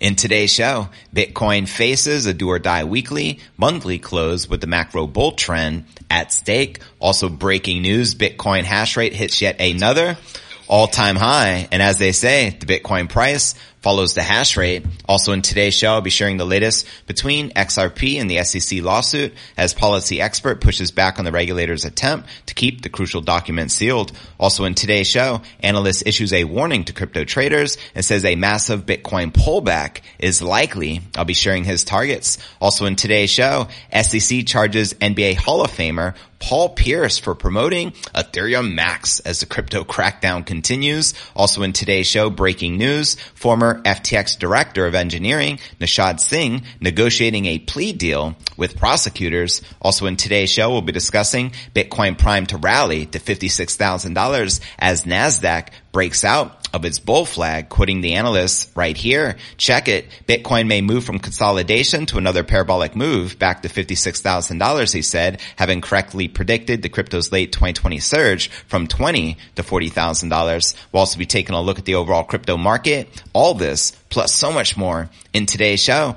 In today's show, Bitcoin faces a do or die weekly, monthly close with the macro bull trend at stake. Also breaking news, Bitcoin hash rate hits yet another all time high. And as they say, the Bitcoin price follows the hash rate. Also in today's show, I'll be sharing the latest between XRP and the SEC lawsuit as policy expert pushes back on the regulator's attempt to keep the crucial document sealed. Also in today's show, analyst issues a warning to crypto traders and says a massive Bitcoin pullback is likely. I'll be sharing his targets. Also in today's show, SEC charges NBA Hall of Famer Paul Pierce for promoting Ethereum Max as the crypto crackdown continues. Also in today's show, breaking news, former FTX director of engineering, Nishad Singh, negotiating a plea deal with prosecutors. Also in today's show, we'll be discussing Bitcoin Prime to rally to $56,000 as NASDAQ breaks out of its bull flag, quoting the analysts right here. Check it. Bitcoin may move from consolidation to another parabolic move back to $56,000, he said, having correctly predicted the crypto's late 2020 surge from 20 to $40,000. We'll also be taking a look at the overall crypto market. All this plus so much more in today's show.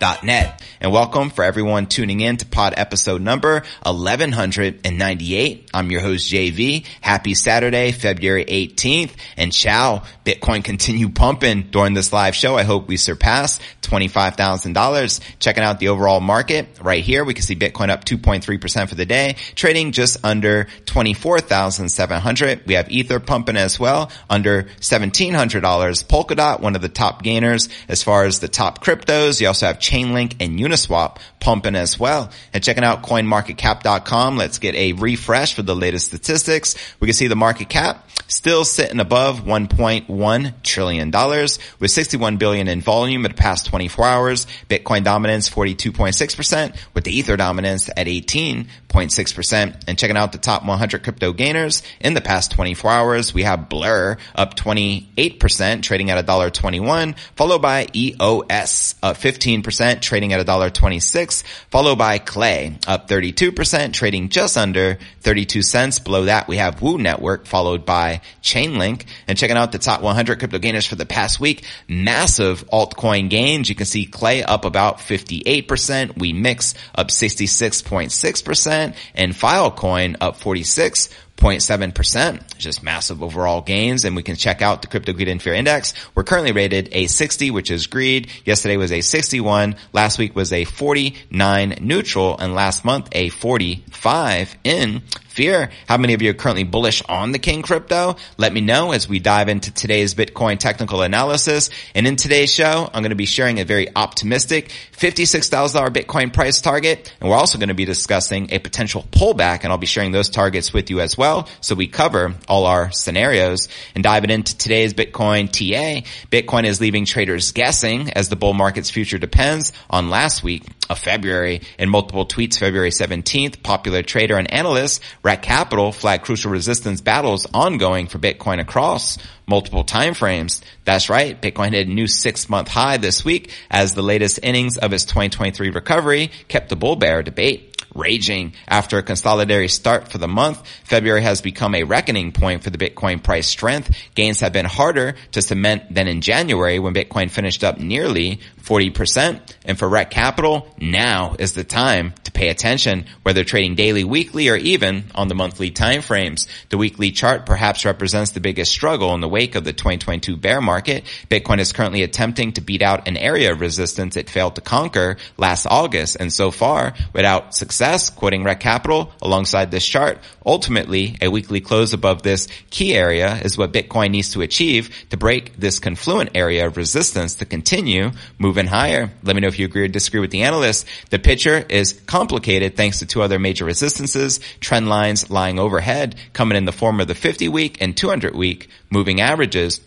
cryptonewsalerts.net. And welcome for everyone tuning in to pod episode number 1198. I'm your host, JV. Happy Saturday, February 18th. And ciao, Bitcoin continue pumping during this live show. I hope we surpass $25,000. Checking out the overall market right here. We can see Bitcoin up 2.3% for the day, trading just under 24,700. We have Ether pumping as well, under $1,700. Polkadot, one of the top gainers as far as the top cryptos. You also have Chainlink and Uniswap pumping as well. And checking out coinmarketcap.com. Let's get a refresh for the latest statistics. We can see the market cap still sitting above $1.1 trillion with 61 billion in volume in the past 24 hours. Bitcoin dominance 42.6% with the Ether dominance at 18.6%. And checking out the top 100 crypto gainers in the past 24 hours, we have Blur up 28%, trading at $1.21, followed by EOS up 15%, trading at $1.26, followed by Klay up 32%, trading just under 32 cents. Below that, we have Woo Network, followed by Chainlink. And checking out the top 100 crypto gainers for the past week, massive altcoin gains. You can see Klay up about 58%, WEMIX up 66.6%, and Filecoin up 46 0.7%, just massive overall gains. And we can check out the crypto greed and fear index. We're currently rated a 60, which is greed. Yesterday was a 61. Last week was a 49 neutral and last month a 45 in fear. How many of you are currently bullish on the King crypto? Let me know as we dive into today's Bitcoin technical analysis. And in today's show, I'm going to be sharing a very optimistic $56,000 Bitcoin price target. And we're also going to be discussing a potential pullback and I'll be sharing those targets with you as well. So we cover all our scenarios and diving into today's Bitcoin TA. Bitcoin is leaving traders guessing as the bull market's future depends on last week of February. In multiple tweets, February 17th, popular trader and analyst Rekt Capital flagged crucial resistance battles ongoing for Bitcoin across multiple timeframes. That's right. Bitcoin hit a new six month high this week as the latest innings of its 2023 recovery kept the bull bear debate raging after a consolidatory start for the month. February has become a reckoning point for the Bitcoin price strength. Gains have been harder to cement than in January when Bitcoin finished up nearly 40%. And for Rekt Capital, now is the time pay attention whether trading daily, weekly, or even on the monthly timeframes. The weekly chart perhaps represents the biggest struggle in the wake of the 2022 bear market. Bitcoin is currently attempting to beat out an area of resistance it failed to conquer last August, and so far, without success, quoting Rekt Capital alongside this chart, ultimately a weekly close above this key area is what Bitcoin needs to achieve to break this confluent area of resistance to continue moving higher. Let me know if you agree or disagree with the analyst. The picture is complicated thanks to two other major resistances, trend lines lying overhead coming in the form of the 50 week and 200 week moving averages.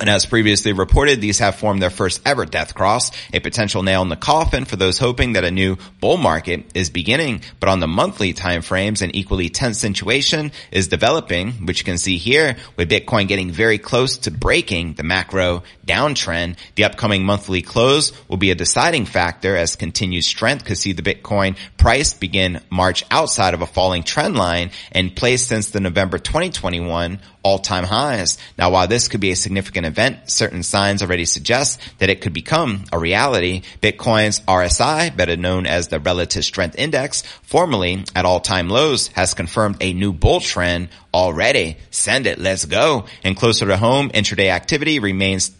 And as previously reported, these have formed their first ever death cross, a potential nail in the coffin for those hoping that a new bull market is beginning. But on the monthly time frames, an equally tense situation is developing, which you can see here with Bitcoin getting very close to breaking the macro downtrend. The upcoming monthly close will be a deciding factor as continued strength could see the Bitcoin price begin march outside of a falling trend line and place since the November 2021 all-time highs. Now, while this could be a significant event, certain signs already suggest that it could become a reality. Bitcoin's RSI, better known as the Relative Strength Index, formerly at all-time lows, has confirmed a new bull trend already. Send it. Let's go. And closer to home, intraday activity remains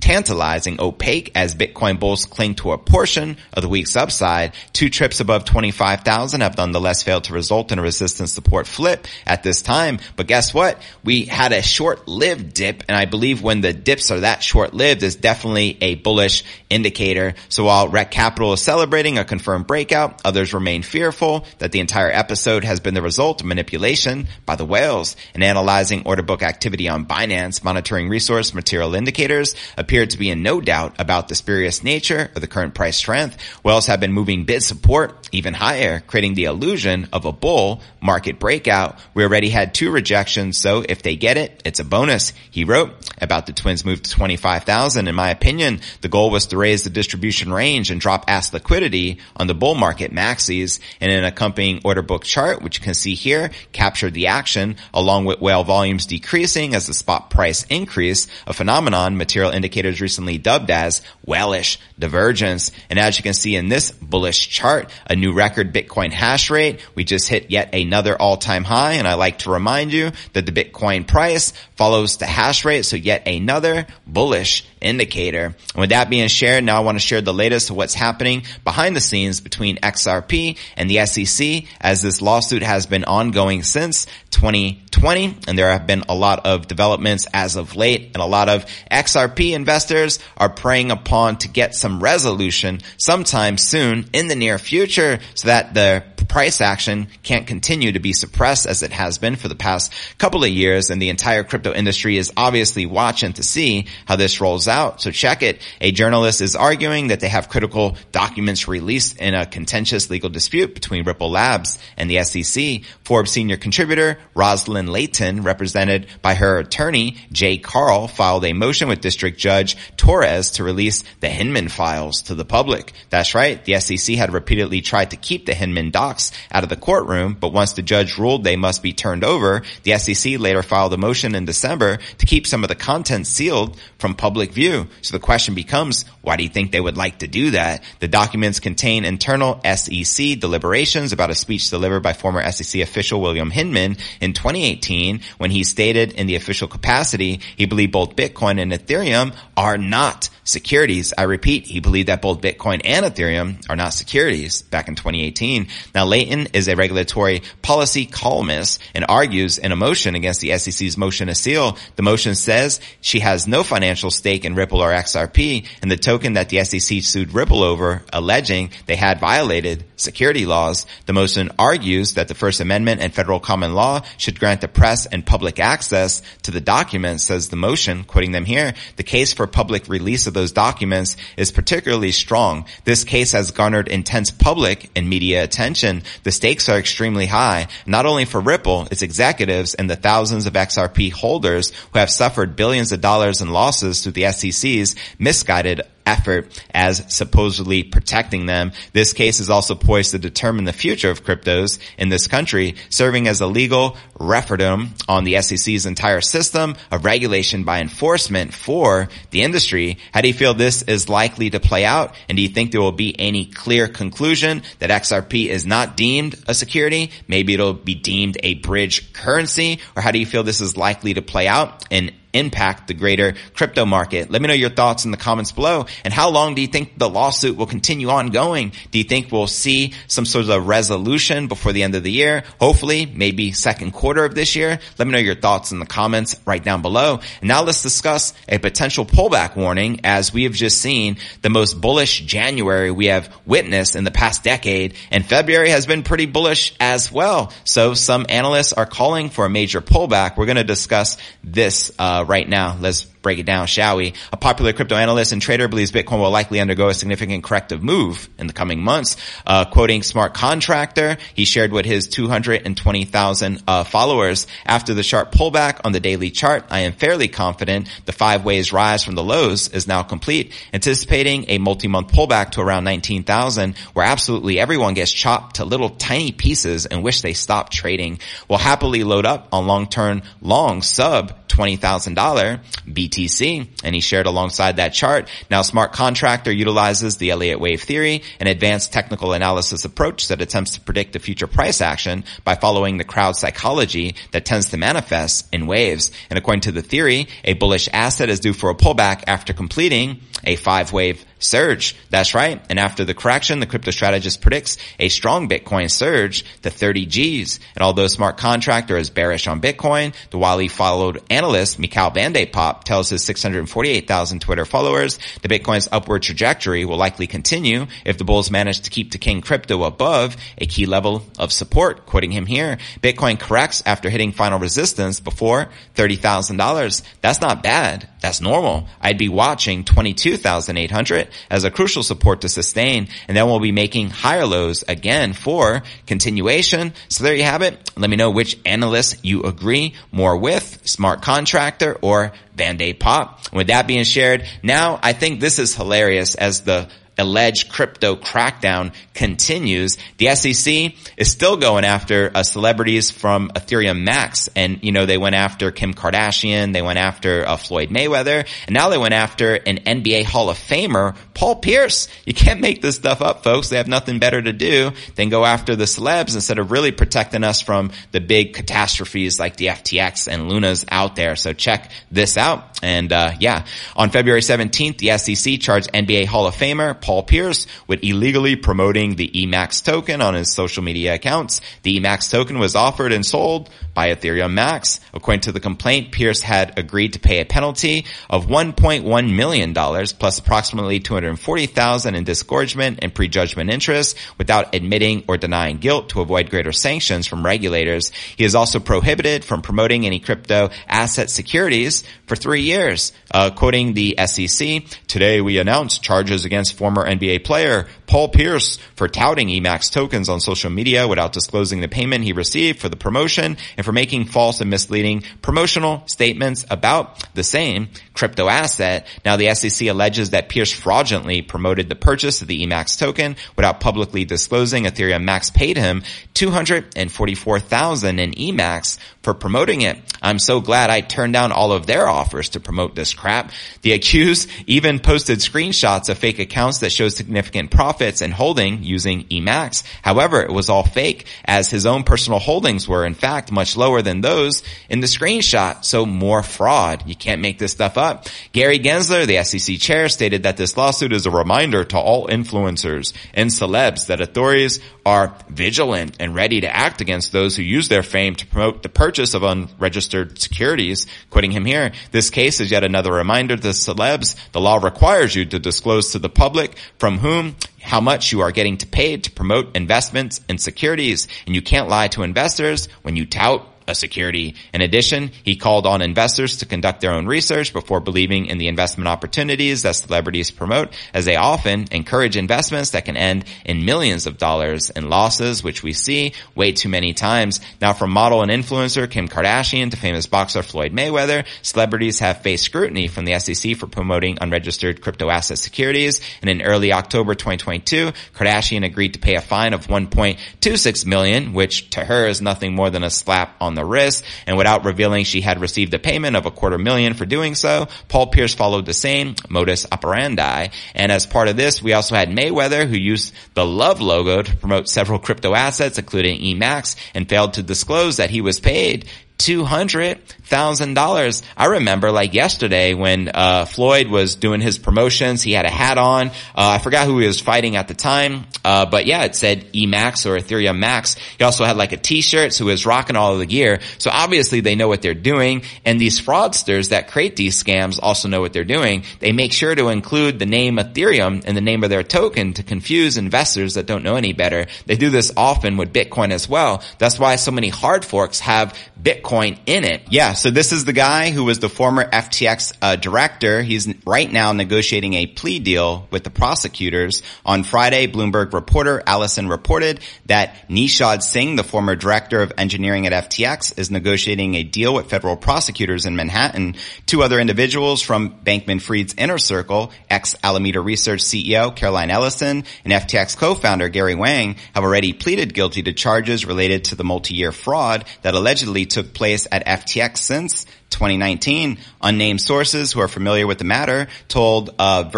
tantalizing opaque as Bitcoin bulls cling to a portion of the week's upside. Two trips above 25,000 have nonetheless failed to result in a resistance support flip at this time. But guess what? We had a short-lived dip and I believe when the dips are that short-lived is definitely a bullish indicator. So while Rekt Capital is celebrating a confirmed breakout, others remain fearful that the entire episode has been the result of manipulation by the whales and analyzing order book activity on Binance, monitoring resource material indicators, appeared to be in no doubt about the spurious nature of the current price strength. Whales have been moving bid support even higher, creating the illusion of a bull market breakout. We already had two rejections, so if they get it, it's a bonus. He wrote about the twins move to 25,000. In my opinion, the goal was to raise the distribution range and drop ask liquidity on the bull market maxis and an accompanying order book chart, which you can see here, captured the action along with whale volumes decreasing as the spot price increased, a phenomenon material indicators indicators recently dubbed as whalish divergence. And as you can see in this bullish chart, a new record Bitcoin hash rate. We just hit yet another all-time high. And I like to remind you that the Bitcoin price follows the hash rate. So yet another bullish indicator. And with that being shared, now I want to share the latest of what's happening behind the scenes between XRP and the SEC as this lawsuit has been ongoing since 2020. And there have been a lot of developments as of late and a lot of XRP investors are preying upon to get some resolution sometime soon in the near future so that the price action can't continue to be suppressed as it has been for the past couple of years. And the entire crypto industry is obviously watching to see how this rolls out. So check it. A journalist is arguing that they have critical documents released in a contentious legal dispute between Ripple Labs and the SEC. Forbes senior contributor Roslyn Layton, represented by her attorney Jay Carl, filed a motion with District Judge Torres to release the Hinman files to the public. That's right. The SEC had repeatedly tried to keep the Hinman docs out of the courtroom, but once the judge ruled they must be turned over, the SEC later filed a motion in December to keep some of the content sealed from public view. So the question becomes, why do you think they would like to do that? The documents contain internal SEC deliberations about a speech delivered by former SEC official William Hinman in 2018 when he stated in the official capacity he believed both Bitcoin and Ethereum are not securities. I repeat, he believed that both Bitcoin and Ethereum are not securities back in 2018. Now Layton is a regulatory policy columnist and argues in a motion against the SEC's motion to seal. The motion says she has no financial stake in Ripple or XRP and the token that the SEC sued Ripple over alleging they had violated security laws. The motion argues that the First Amendment and federal common law should grant the press and public access to the documents, says the motion, quoting them here. The case for public release of those documents is particularly strong. This case has garnered intense public and media attention. The stakes are extremely high, not only for Ripple, its executives, and the thousands of XRP holders who have suffered billions of dollars in losses through the SEC's misguided effort as supposedly protecting them. This case is also poised to determine the future of cryptos in this country, serving as a legal referendum on the SEC's entire system of regulation by enforcement for the industry. How do you feel this is likely to play out? And do you think there will be any clear conclusion that XRP is not deemed a security? Maybe it'll be deemed a bridge currency? Or how do you feel this is likely to play out? And impact the greater crypto market? Let me know your thoughts in the comments below. And how long do you think the lawsuit will continue ongoing? Do you think we'll see some sort of resolution before the end of the year? Hopefully, maybe second quarter of this year. Let me know your thoughts in the comments right down below. And now let's discuss a potential pullback warning as we have just seen the most bullish January we have witnessed in the past decade. And February has been pretty bullish as well. So some analysts are calling for a major pullback. We're going to discuss this, uh, right now. Let's break it down, shall we? A popular crypto analyst and trader believes Bitcoin will likely undergo a significant corrective move in the coming months. Uh, quoting SmartContracter, he shared with his 220,000 uh, followers after the sharp pullback on the daily chart. I am fairly confident the five ways rise from the lows is now complete, anticipating a multi-month pullback to around 19,000, where absolutely everyone gets chopped to little tiny pieces and wish they stopped trading. Will happily load up on long-term long sub $20,000 BTC. And he shared alongside that chart. Now SmartContracter utilizes the Elliott wave theory, an advanced technical analysis approach that attempts to predict the future price action by following the crowd psychology that tends to manifest in waves. And according to the theory, a bullish asset is due for a pullback after completing a five wave surge. That's right. And after the correction, the crypto strategist predicts a strong Bitcoin surge to 30 G's. And although SmartContracter is bearish on Bitcoin, the widely followed analyst Michaël van de Poppe tells his 648,000 Twitter followers the Bitcoin's upward trajectory will likely continue if the bulls manage to keep the king crypto above a key level of support. Quoting him here, Bitcoin corrects after hitting final resistance before $30,000. That's not bad. That's normal. I'd be watching 22,800 as a crucial support to sustain. And then we'll be making higher lows again for continuation. So there you have it. Let me know which analyst you agree more with, SmartContracter or van de Poppe. With that being shared, now I think this is hilarious as the alleged crypto crackdown continues, the SEC is still going after uh, celebrities from Ethereum Max. And, you know, they went after Kim Kardashian, they went after uh, Floyd Mayweather, and now they went after an NBA Hall of Famer, Paul Pierce. You can't make this stuff up, folks. They have nothing better to do than go after the celebs instead of really protecting us from the big catastrophes like the FTX and Lunas out there. So check this out. And, uh, yeah, on February 17th, the SEC charged NBA Hall of Famer Paul Pierce with illegally promoting the EMAX token on his social media accounts. The EMAX token was offered and sold by Ethereum Max. According to the complaint, Pierce had agreed to pay a penalty of $1.1 million plus approximately 240,000 in disgorgement and prejudgment interest without admitting or denying guilt to avoid greater sanctions from regulators. He is also prohibited from promoting any crypto asset securities for three years. Uh, quoting the SEC, today we announced charges against former former NBA player Paul Pierce for touting Emax tokens on social media without disclosing the payment he received for the promotion and for making false and misleading promotional statements about the same crypto asset. Now the SEC alleges that Pierce fraudulently promoted the purchase of the Emax token without publicly disclosing Ethereum Max paid him 244,000 in Emax for promoting it. I'm so glad I turned down all of their offers to promote this crap. The accused even posted screenshots of fake accounts that showed significant profits and holding using Emax. However, it was all fake as his own personal holdings were in fact much lower than those in the screenshot. So more fraud. You can't make this stuff up. Gary Gensler, the SEC chair, stated that this lawsuit is a reminder to all influencers and celebs that authorities are vigilant and ready to act against those who use their fame to promote the purchase of unregistered securities. Quoting him here, this case is yet another reminder to celebs the law requires you to disclose to the public from whom how much you are getting to paid to promote investments and securities. And you can't lie to investors when you tout a security. In addition, he called on investors to conduct their own research before believing in the investment opportunities that celebrities promote, as they often encourage investments that can end in millions of dollars in losses, which we see way too many times. Now from model and influencer Kim Kardashian to famous boxer Floyd Mayweather, celebrities have faced scrutiny from the SEC for promoting unregistered crypto asset securities. And in early October 2022, Kardashian agreed to pay a fine of 1.26 million, which to her is nothing more than a slap on the wrist. And without revealing she had received a payment of a quarter million for doing so, Paul Pierce followed the same modus operandi. And as part of this, we also had Mayweather who used the love logo to promote several crypto assets, including EMAX, and failed to disclose that he was paid $200,000. I remember like yesterday when, uh, Floyd was doing his promotions, he had a hat on. Uh, I forgot who he was fighting at the time. Uh, but yeah, it said EMAX or Ethereum Max. He also had like a t-shirt, so he was rocking all of the gear. So obviously they know what they're doing. And these fraudsters that create these scams also know what they're doing. They make sure to include the name Ethereum and the name of their token to confuse investors that don't know any better. They do this often with Bitcoin as well. That's why so many hard forks have Bitcoin in it. Yeah, so this is the guy who was the former FTX uh, director. He's right now negotiating a plea deal with the prosecutors. On Friday, Bloomberg reporter Allison reported that Nishad Singh, the former director of engineering at FTX, is negotiating a deal with federal prosecutors in Manhattan. Two other individuals from Bankman-Fried's inner circle, ex-Alameda Research CEO Caroline Ellison and FTX co-founder Gary Wang have already pleaded guilty to charges related to the multi-year fraud that allegedly took place at FTX since 2019. Unnamed sources who are familiar with the matter told uh,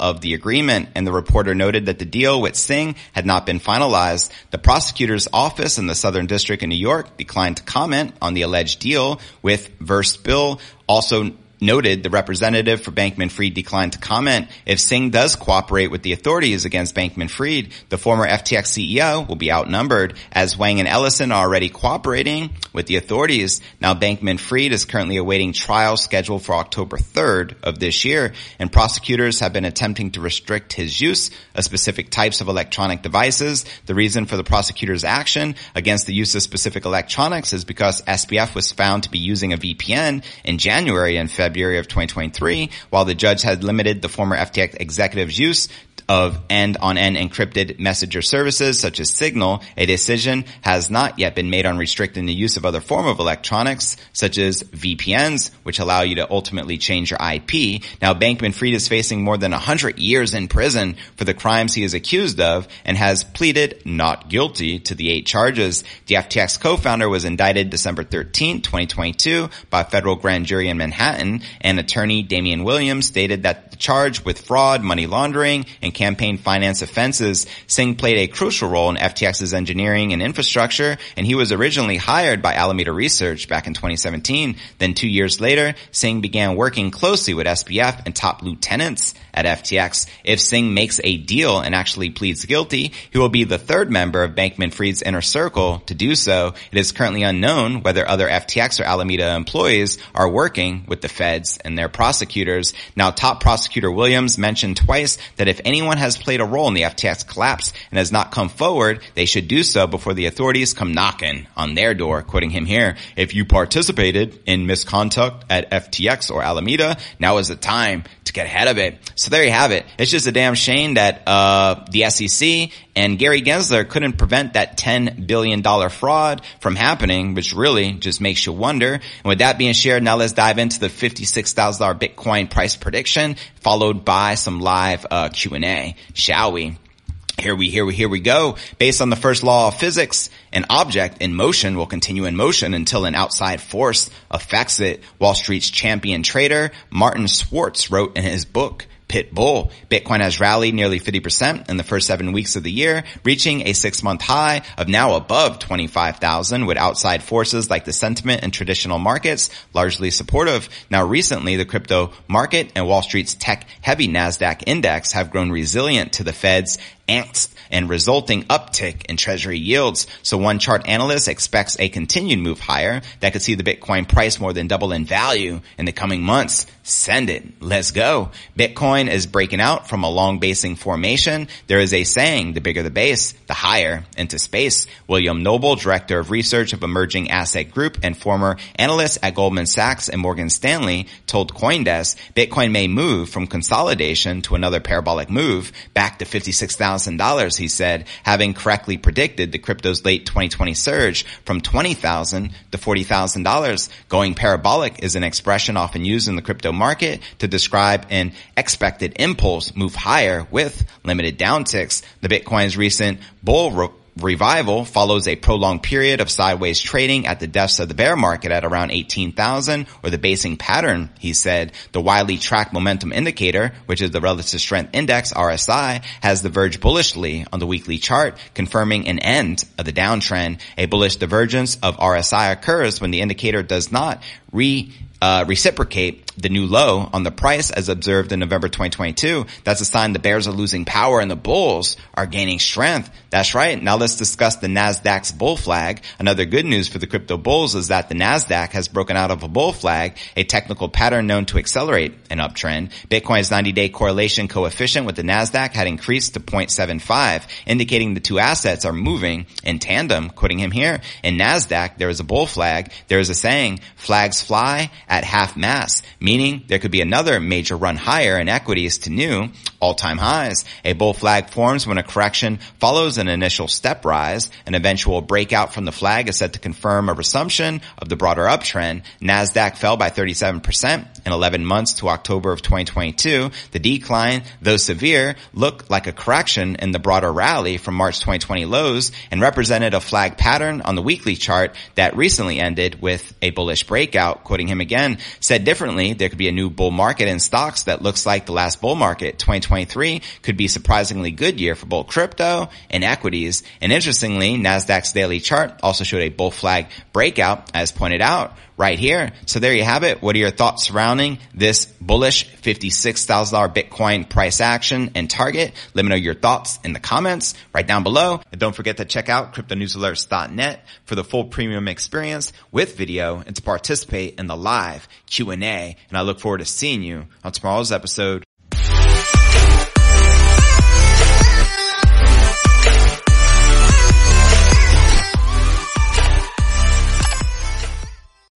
of the agreement, and the reporter noted that the deal with Singh had not been finalized. The prosecutor's office in the Southern District in New York declined to comment on the alleged deal with Verspill. Also noted, the representative for Bankman-Fried declined to comment. If Singh does cooperate with the authorities against Bankman-Fried, the former FTX CEO will be outnumbered as Wang and Ellison are already cooperating with the authorities. Now Bankman-Fried is currently awaiting trial scheduled for October 3rd of this year and prosecutors have been attempting to restrict his use of specific types of electronic devices. The reason for the prosecutor's action against the use of specific electronics is because SBF was found to be using a VPN in January and February February of 2023, while the judge had limited the former FTX executive's use of end-on-end encrypted messenger services such as Signal, a decision has not yet been made on restricting the use of other form of electronics such as VPNs, which allow you to ultimately change your IP. Now Bankman-Fried is facing more than 100 years in prison for the crimes he is accused of and has pleaded not guilty to the eight charges. The FTX co-founder was indicted December 13, 2022 by a federal grand jury in Manhattan and attorney Damian Williams stated that the charge with fraud, money laundering, and campaign finance offenses, Singh played a crucial role in FTX's engineering and infrastructure, and he was originally hired by Alameda Research back in 2017. Then two years later, Singh began working closely with SBF and top lieutenants at FTX. If Singh makes a deal and actually pleads guilty, he will be the third member of Bankman-Fried's inner circle to do so. It is currently unknown whether other FTX or Alameda employees are working with the feds and their prosecutors. Now, top prosecutor Williams mentioned twice that if anyone has played a role in the FTX collapse and has not come forward, they should do so before the authorities come knocking on their door, quoting him here. If you participated in misconduct at FTX or Alameda, now is the time to get ahead of it. So there you have it. It's just a damn shame that, uh, the SEC and Gary Gensler couldn't prevent that $10 billion fraud from happening, which really just makes you wonder. And with that being shared, now let's dive into the $56,000 Bitcoin price prediction, followed by some live, uh, Q&A, shall we? Here we, here we, here we go. Based on the first law of physics, an object in motion will continue in motion until an outside force affects it. Wall Street's champion trader, Martin Schwartz wrote in his book, pit bull. Bitcoin has rallied nearly 50% in the first seven weeks of the year, reaching a six month high of now above 25,000 with outside forces like the sentiment and traditional markets largely supportive. Now recently the crypto market and Wall Street's tech heavy NASDAQ index have grown resilient to the Fed's angst and resulting uptick in treasury yields. So one chart analyst expects a continued move higher that could see the Bitcoin price more than double in value in the coming months. Send it. Let's go. Bitcoin is breaking out from a long basing formation. There is a saying, the bigger the base, the higher into space. William Noble, director of research of Emerging Asset Group and former analyst at Goldman Sachs and Morgan Stanley told Coindesk, Bitcoin may move from consolidation to another parabolic move back to $56,000, he said, having correctly predicted the crypto's late 2020 surge from 20,000 to $40,000. Going parabolic is an expression often used in the crypto market to describe an expected impulse move higher with limited downticks. The Bitcoin's recent bull revival follows a prolonged period of sideways trading at the depths of the bear market at around 18,000 or the basing pattern, he said. The widely tracked momentum indicator, which is the relative strength index, RSI, has diverged bullishly on the weekly chart, confirming an end of the downtrend. A bullish divergence of RSI occurs when the indicator does not re uh, reciprocate the new low on the price as observed in November 2022. That's a sign the bears are losing power and the bulls are gaining strength. That's right. Now let's discuss the Nasdaq's bull flag. Another good news for the crypto bulls is that the Nasdaq has broken out of a bull flag, a technical pattern known to accelerate an uptrend. Bitcoin's 90-day correlation coefficient with the Nasdaq had increased to 0.75, indicating the two assets are moving in tandem. Quoting him here, in Nasdaq there is a bull flag. There is a saying, flags fly at half mast, meaning there could be another major run higher in equities to new all-time highs. A bull flag forms when a correction follows an initial step rise. An eventual breakout from the flag is said to confirm a resumption of the broader uptrend. Nasdaq fell by 37% in 11 months to October of 2022. The decline, though severe, looked like a correction in the broader rally from March 2020 lows and represented a flag pattern on the weekly chart that recently ended with a bullish breakout. Quoting him again, said differently, there could be a new bull market in stocks that looks like the last bull market, 2023 could be surprisingly good year for both crypto and equities. And interestingly, Nasdaq's daily chart also showed a bull flag breakout as pointed out right here. So there you have it. What are your thoughts surrounding this bullish $56,000 Bitcoin price action and target? Let me know your thoughts in the comments right down below. And don't forget to check out cryptonewsalerts.net for the full premium experience with video and to participate in the live Q&A. And I look forward to seeing you on tomorrow's episode